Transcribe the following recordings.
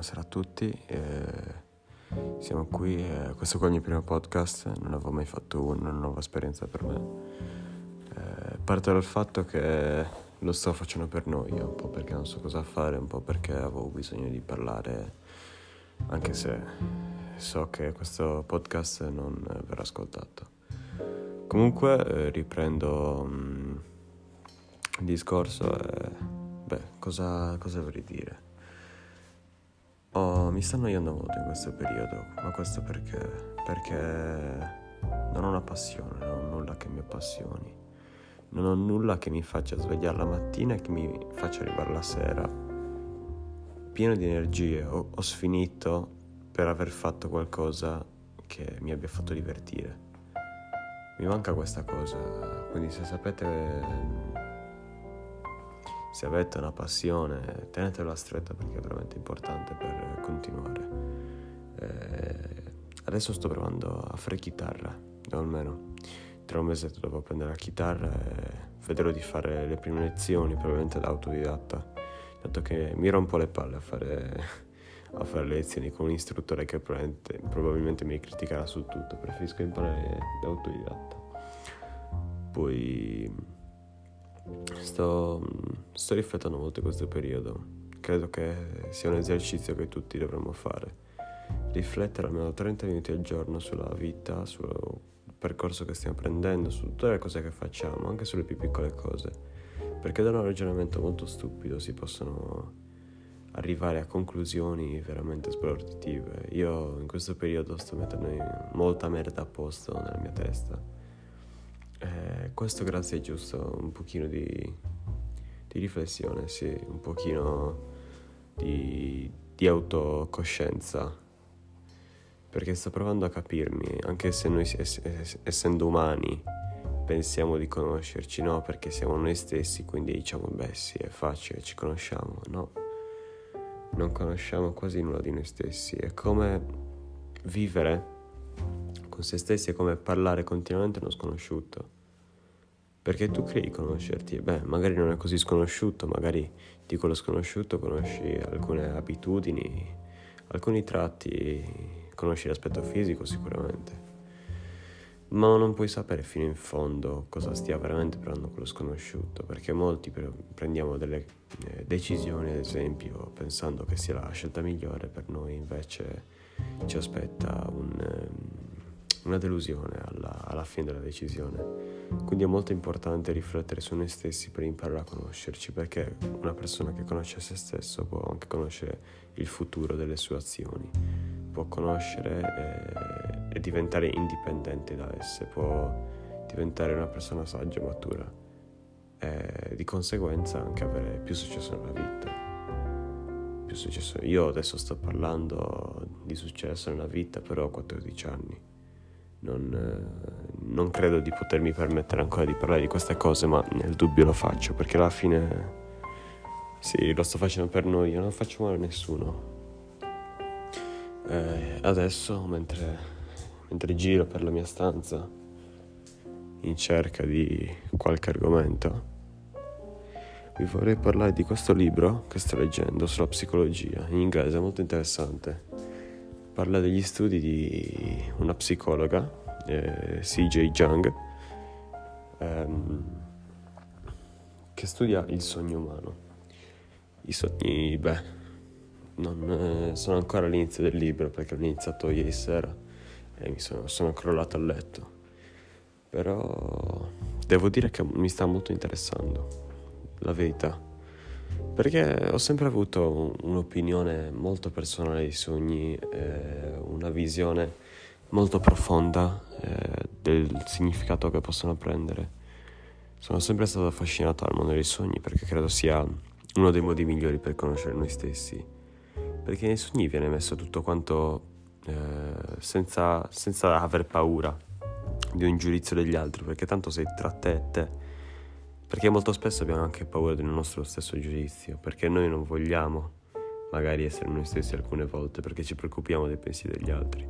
buonasera a tutti. Eh, siamo qui, eh, questo qua è il mio primo podcast, non avevo mai fatto una nuova esperienza per me. Eh, parto dal fatto che lo sto facendo per noia, un po' perché non so cosa fare, un po' perché avevo bisogno di parlare, anche se so che questo podcast non verrà ascoltato. Comunque eh, riprendo mh, mm, il discorso e beh, cosa, cosa vorrei dire? Oh, mi sta annoiando molto in questo periodo, ma questo perché? Perché non ho una passione, non ho nulla che mi appassioni, non ho nulla che mi faccia svegliare la mattina e che mi faccia arrivare la sera pieno di energie o, o sfinito per aver fatto qualcosa che mi abbia fatto divertire. Mi manca questa cosa, quindi se sapete se avete una passione tenetela stretta perché è veramente importante per continuare. Eh, adesso sto provando a fare chitarra, o almeno tra un mesetto dopo prendere la chitarra e vedrò di fare le prime lezioni, probabilmente da autodidatta, dato che mi rompo le palle a fare, a fare le lezioni con un istruttore che probabilmente, probabilmente mi criticherà su tutto, preferisco imparare da autodidatta. Poi Sto, sto riflettendo molto in questo periodo. Credo che sia un esercizio che tutti dovremmo fare. Riflettere almeno 30 minuti al giorno sulla vita, sul percorso che stiamo prendendo, su tutte le cose che facciamo, anche sulle più piccole cose. Perché da un ragionamento molto stupido si possono arrivare a conclusioni veramente sbalorditive. Io in questo periodo sto mettendo molta merda a posto nella mia testa eh, questo grazie è giusto un pochino di, di riflessione, sì, un pochino di, di autocoscienza, perché sto provando a capirmi, anche se noi ess- essendo umani pensiamo di conoscerci, no? Perché siamo noi stessi, quindi diciamo, beh sì, è facile, ci conosciamo, no? Non conosciamo quasi nulla di noi stessi, è come vivere con se stessi è come parlare continuamente a uno sconosciuto. Perché tu credi conoscerti, beh, magari non è così sconosciuto, magari di quello sconosciuto conosci alcune abitudini, alcuni tratti, conosci l'aspetto fisico sicuramente. Ma non puoi sapere fino in fondo cosa stia veramente provando quello sconosciuto, perché molti prendiamo delle eh, decisioni, ad esempio, pensando che sia la scelta migliore, per noi invece ci aspetta un... Una delusione alla, alla, fine della decisione. Quindi è molto importante riflettere su noi stessi per imparare a conoscerci, perché una persona che conosce se stesso può anche conoscere il futuro delle sue azioni, può conoscere e, e diventare indipendente da esse, può diventare una persona saggia e matura e di conseguenza anche avere più successo nella vita. Successo. Io adesso sto parlando di successo nella vita, però ho 14 anni non, eh, non, credo di potermi permettere ancora di parlare di queste cose, ma nel dubbio lo faccio perché alla fine sì, lo sto facendo per noi, non faccio male a nessuno. Eh, adesso, mentre, mentre giro per la mia stanza in cerca di qualche argomento, vi vorrei parlare di questo libro che sto leggendo sulla psicologia, in inglese, molto interessante parla degli studi di una psicologa, eh, CJ Jung, ehm, che studia il sogno umano. I sogni, beh, non, eh, sono ancora all'inizio del libro perché l'ho iniziato ieri sera e mi sono, sono crollato a letto. Però devo dire che mi sta molto interessando, la verità perché ho sempre avuto un'opinione molto personale dei sogni, eh, una visione molto profonda eh, del significato che possono prendere. Sono sempre stato affascinato dal mondo dei sogni perché credo sia uno dei modi migliori per conoscere noi stessi. Perché nei sogni viene messo tutto quanto eh, senza, senza aver paura di un giudizio degli altri, perché tanto sei tra te e te perché molto spesso abbiamo anche paura del nostro stesso giudizio, perché noi non vogliamo magari essere noi stessi alcune volte, perché ci preoccupiamo dei pensieri degli altri.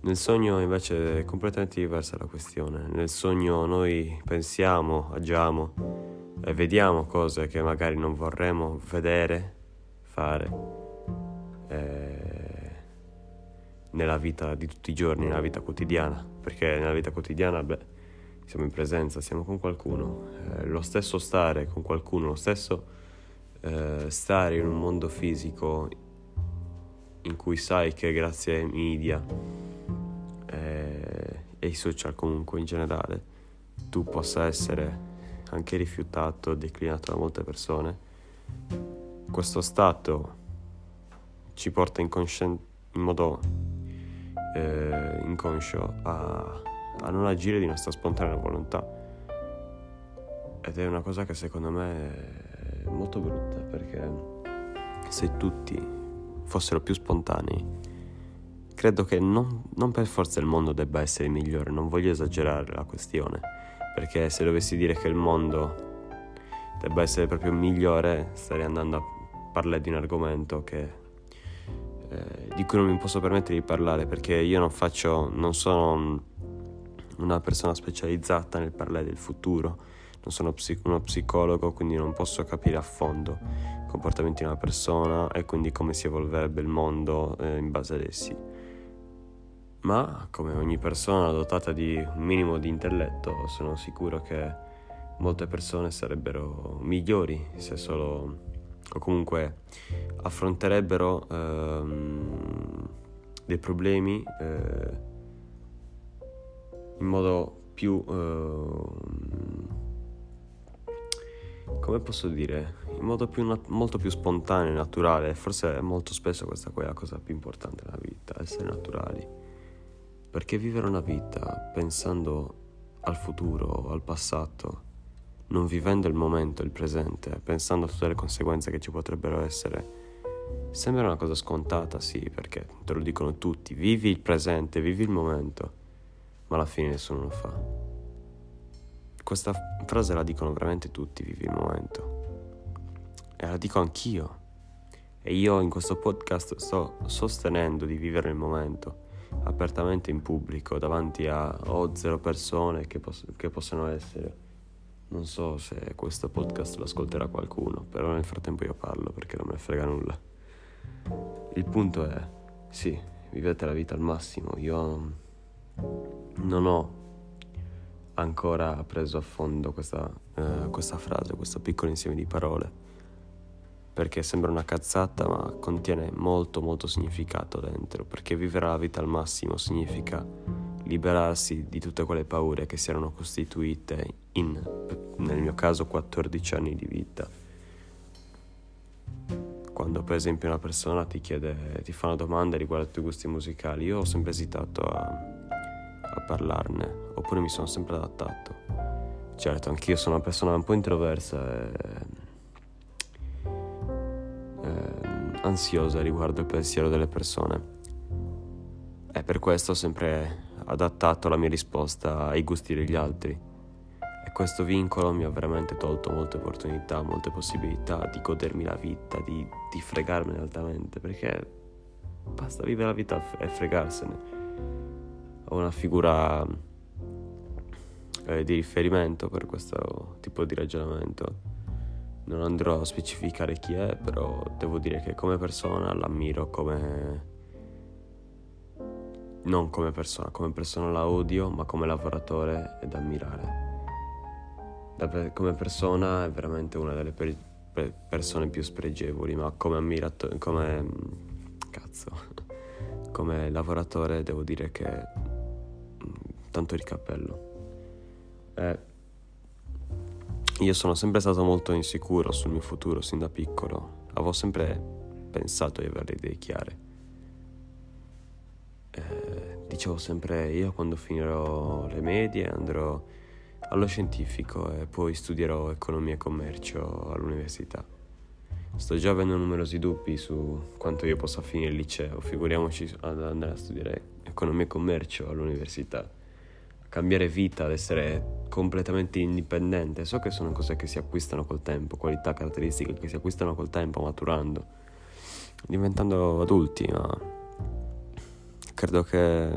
Nel sogno invece è completamente diversa la questione. Nel sogno noi pensiamo, agiamo e vediamo cose che magari non vorremmo vedere, fare. eh, nella vita di tutti i giorni, nella vita quotidiana, perché nella vita quotidiana, beh, siamo in presenza, siamo con qualcuno, eh, lo stesso stare con qualcuno, lo stesso eh, stare in un mondo fisico in cui sai che grazie ai media eh, e ai social comunque in generale tu possa essere anche rifiutato, declinato da molte persone, questo stato ci porta inconscien- in modo eh, inconscio a, a non agire di nostra spontanea volontà. Ed è una cosa che secondo me è molto brutta perché se tutti fossero più spontanei, credo che non, non, per forza il mondo debba essere migliore, non voglio esagerare la questione, perché se dovessi dire che il mondo debba essere proprio migliore, starei andando a parlare di un argomento che, eh, di cui non mi posso permettere di parlare, perché io non faccio, non sono una persona specializzata nel parlare del futuro, non sono psic- uno psicologo, quindi non posso capire a fondo i comportamenti di una persona e quindi come si evolverebbe il mondo eh, in base ad essi. Ma come ogni persona dotata di un minimo di intelletto, sono sicuro che molte persone sarebbero migliori se solo o comunque affronterebbero ehm, dei problemi eh, in modo più eh, come posso dire? In modo più nat- molto più spontaneo e naturale. Forse molto spesso questa qua è la cosa più importante nella vita essere naturali. Perché vivere una vita pensando al futuro al passato non vivendo il momento, il presente, pensando a tutte le conseguenze che ci potrebbero essere. Sembra una cosa scontata, sì, perché te lo dicono tutti, vivi il presente, vivi il momento, ma alla fine nessuno lo fa. Questa frase la dicono veramente tutti, vivi il momento. E la dico anch'io. E io in questo podcast sto sostenendo di vivere il momento, apertamente in pubblico, davanti a o zero persone che, poss- che possono essere non so se questo podcast lo ascolterà qualcuno, però nel frattempo io parlo perché non me ne frega nulla. Il punto è, sì, vivete la vita al massimo. Io non ho ancora preso a fondo questa, eh, questa frase, questo piccolo insieme di parole, perché sembra una cazzata ma contiene molto molto significato dentro, perché vivere la vita al massimo significa liberarsi di tutte quelle paure che si erano costituite in, nel mio caso, 14 anni di vita. Quando per esempio una persona ti chiede, ti fa una domanda riguardo ai tuoi gusti musicali, io ho sempre esitato a, a parlarne, oppure mi sono sempre adattato. Certo, anch'io sono una persona un po' introversa e, e ansiosa riguardo il pensiero delle persone. E per questo ho sempre adattato la mia risposta ai gusti degli altri. E questo vincolo mi ha veramente tolto molte opportunità, molte possibilità di godermi la vita, di, di fregarmene altamente, perché basta vivere la vita e fregarsene. Una figura eh, di riferimento per questo tipo di ragionamento. Non andrò a specificare chi è, però devo dire che come persona l'ammiro come non come persona, come persona la odio, ma come lavoratore è da ammirare. Da, come persona è veramente una delle per, per persone più spregevoli, ma come ammiratore, come cazzo, come lavoratore devo dire che tanto di cappello. Eh, io sono sempre stato molto insicuro sul mio futuro sin da piccolo, avevo sempre pensato di avere le idee chiare eh, dicevo sempre io quando finirò le medie andrò allo scientifico e poi studierò economia e commercio all'università. Sto già avendo numerosi dubbi su quanto io possa finire il liceo, figuriamoci ad andare a studiare economia e commercio all'università. Cambiare vita, ad essere completamente indipendente. So che sono cose che si acquistano col tempo, qualità, caratteristiche che si acquistano col tempo, maturando, diventando adulti, ma credo che...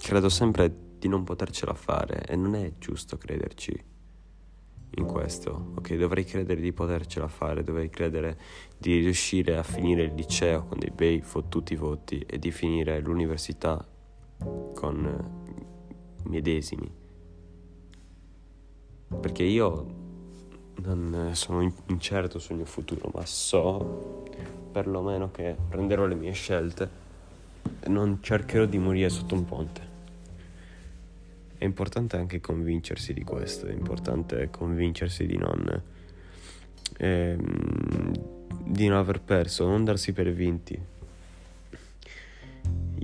Credo sempre di non potercela fare e non è giusto crederci. in questo, ok? Dovrei credere di potercela fare, dovrei credere di riuscire a finire il liceo con dei bei fottuti voti e di finire l'università con medesimi. Perché io non sono incerto sul mio futuro, ma so perlomeno che prenderò le mie scelte e non cercherò di morire sotto un ponte. È importante anche convincersi di questo, è importante convincersi di non, ehm, di non aver perso, non darsi per vinti.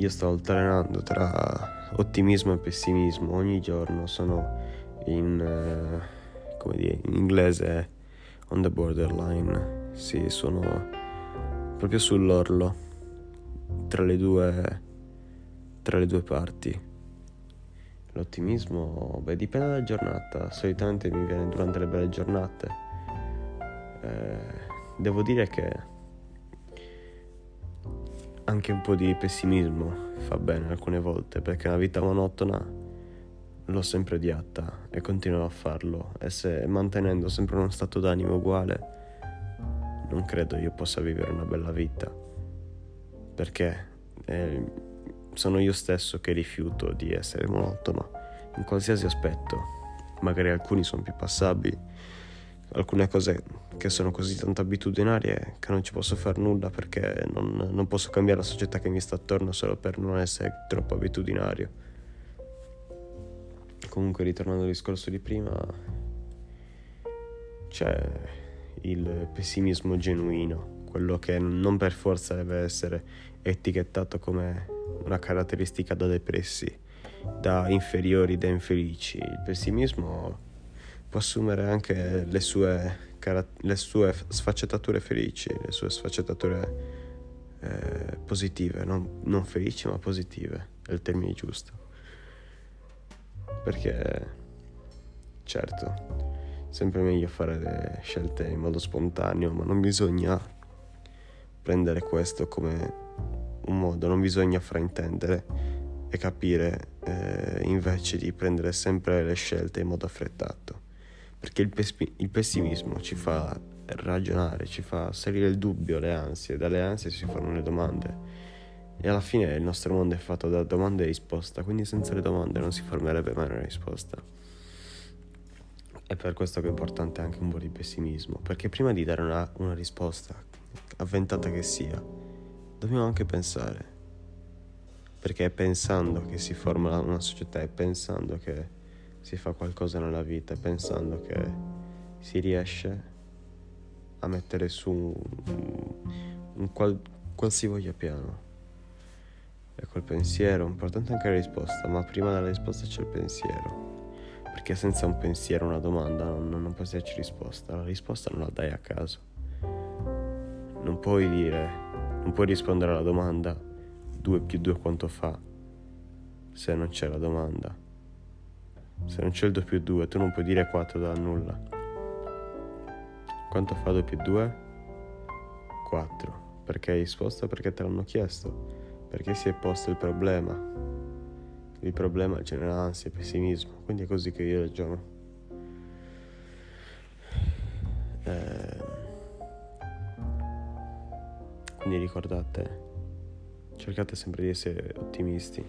Io sto alternando tra ottimismo e pessimismo ogni giorno, sono in, eh, come dire, in inglese on the borderline, sì, sono proprio sull'orlo tra le due, tra le due parti. L'ottimismo, beh, dipende dalla giornata, solitamente mi viene durante le belle giornate. Eh, devo dire che anche un po' di pessimismo fa bene alcune volte, perché una vita monotona l'ho sempre odiata e continuo a farlo, e se mantenendo sempre uno stato d'animo uguale, non credo io possa vivere una bella vita, perché... Eh, sono io stesso che rifiuto di essere monotono in qualsiasi aspetto. Magari alcuni sono più passabili, alcune cose che sono così tanto abitudinarie che non ci posso fare nulla perché non, non posso cambiare la società che mi sta attorno solo per non essere troppo abitudinario. Comunque ritornando al discorso di prima, c'è il pessimismo genuino, quello che non per forza deve essere etichettato come una caratteristica da depressi, da inferiori, da infelici. Il pessimismo può assumere anche le sue, le sue sfaccettature felici, le sue sfaccettature eh, positive, non, non felici ma positive, è il termine giusto. Perché, certo, sempre meglio fare le scelte in modo spontaneo, ma non bisogna prendere questo come un modo, non bisogna fraintendere e capire eh, invece di prendere sempre le scelte in modo affrettato, perché il, pespi- il pessimismo ci fa ragionare, ci fa salire il dubbio, le ansie, dalle ansie si fanno le domande e alla fine il nostro mondo è fatto da domande e risposta, quindi senza le domande non si formerebbe mai una risposta. È per questo che è importante anche un po' di pessimismo, perché prima di dare una, una risposta, avventata che sia, dobbiamo anche pensare. Perché è pensando che si forma una società, è pensando che si fa qualcosa nella vita, pensando che si riesce a mettere su un, un qual, qualsivoglia piano. E col pensiero, importante anche la risposta, ma prima della risposta c'è il pensiero. Perché senza un pensiero, una domanda, non, non può esserci risposta. La risposta non la dai a caso. Non puoi dire non puoi rispondere alla domanda 2 più 2 quanto fa se non c'è la domanda. Se non c'è il 2 più 2 tu non puoi dire 4 da nulla. Quanto fa 2 più 2? 4. Perché hai risposto? Perché te l'hanno chiesto. Perché si è posto il problema. Il problema genera ansia e pessimismo. Quindi è così che io ragiono. Eh quindi ricordate, cercate sempre di essere ottimisti,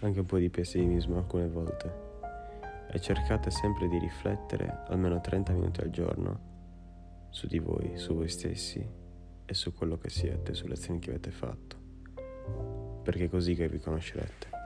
anche un po' di pessimismo alcune volte. E cercate sempre di riflettere almeno 30 minuti al giorno su di voi, su voi stessi e su quello che siete, sulle azioni che avete fatto. Perché è così che vi conoscerete.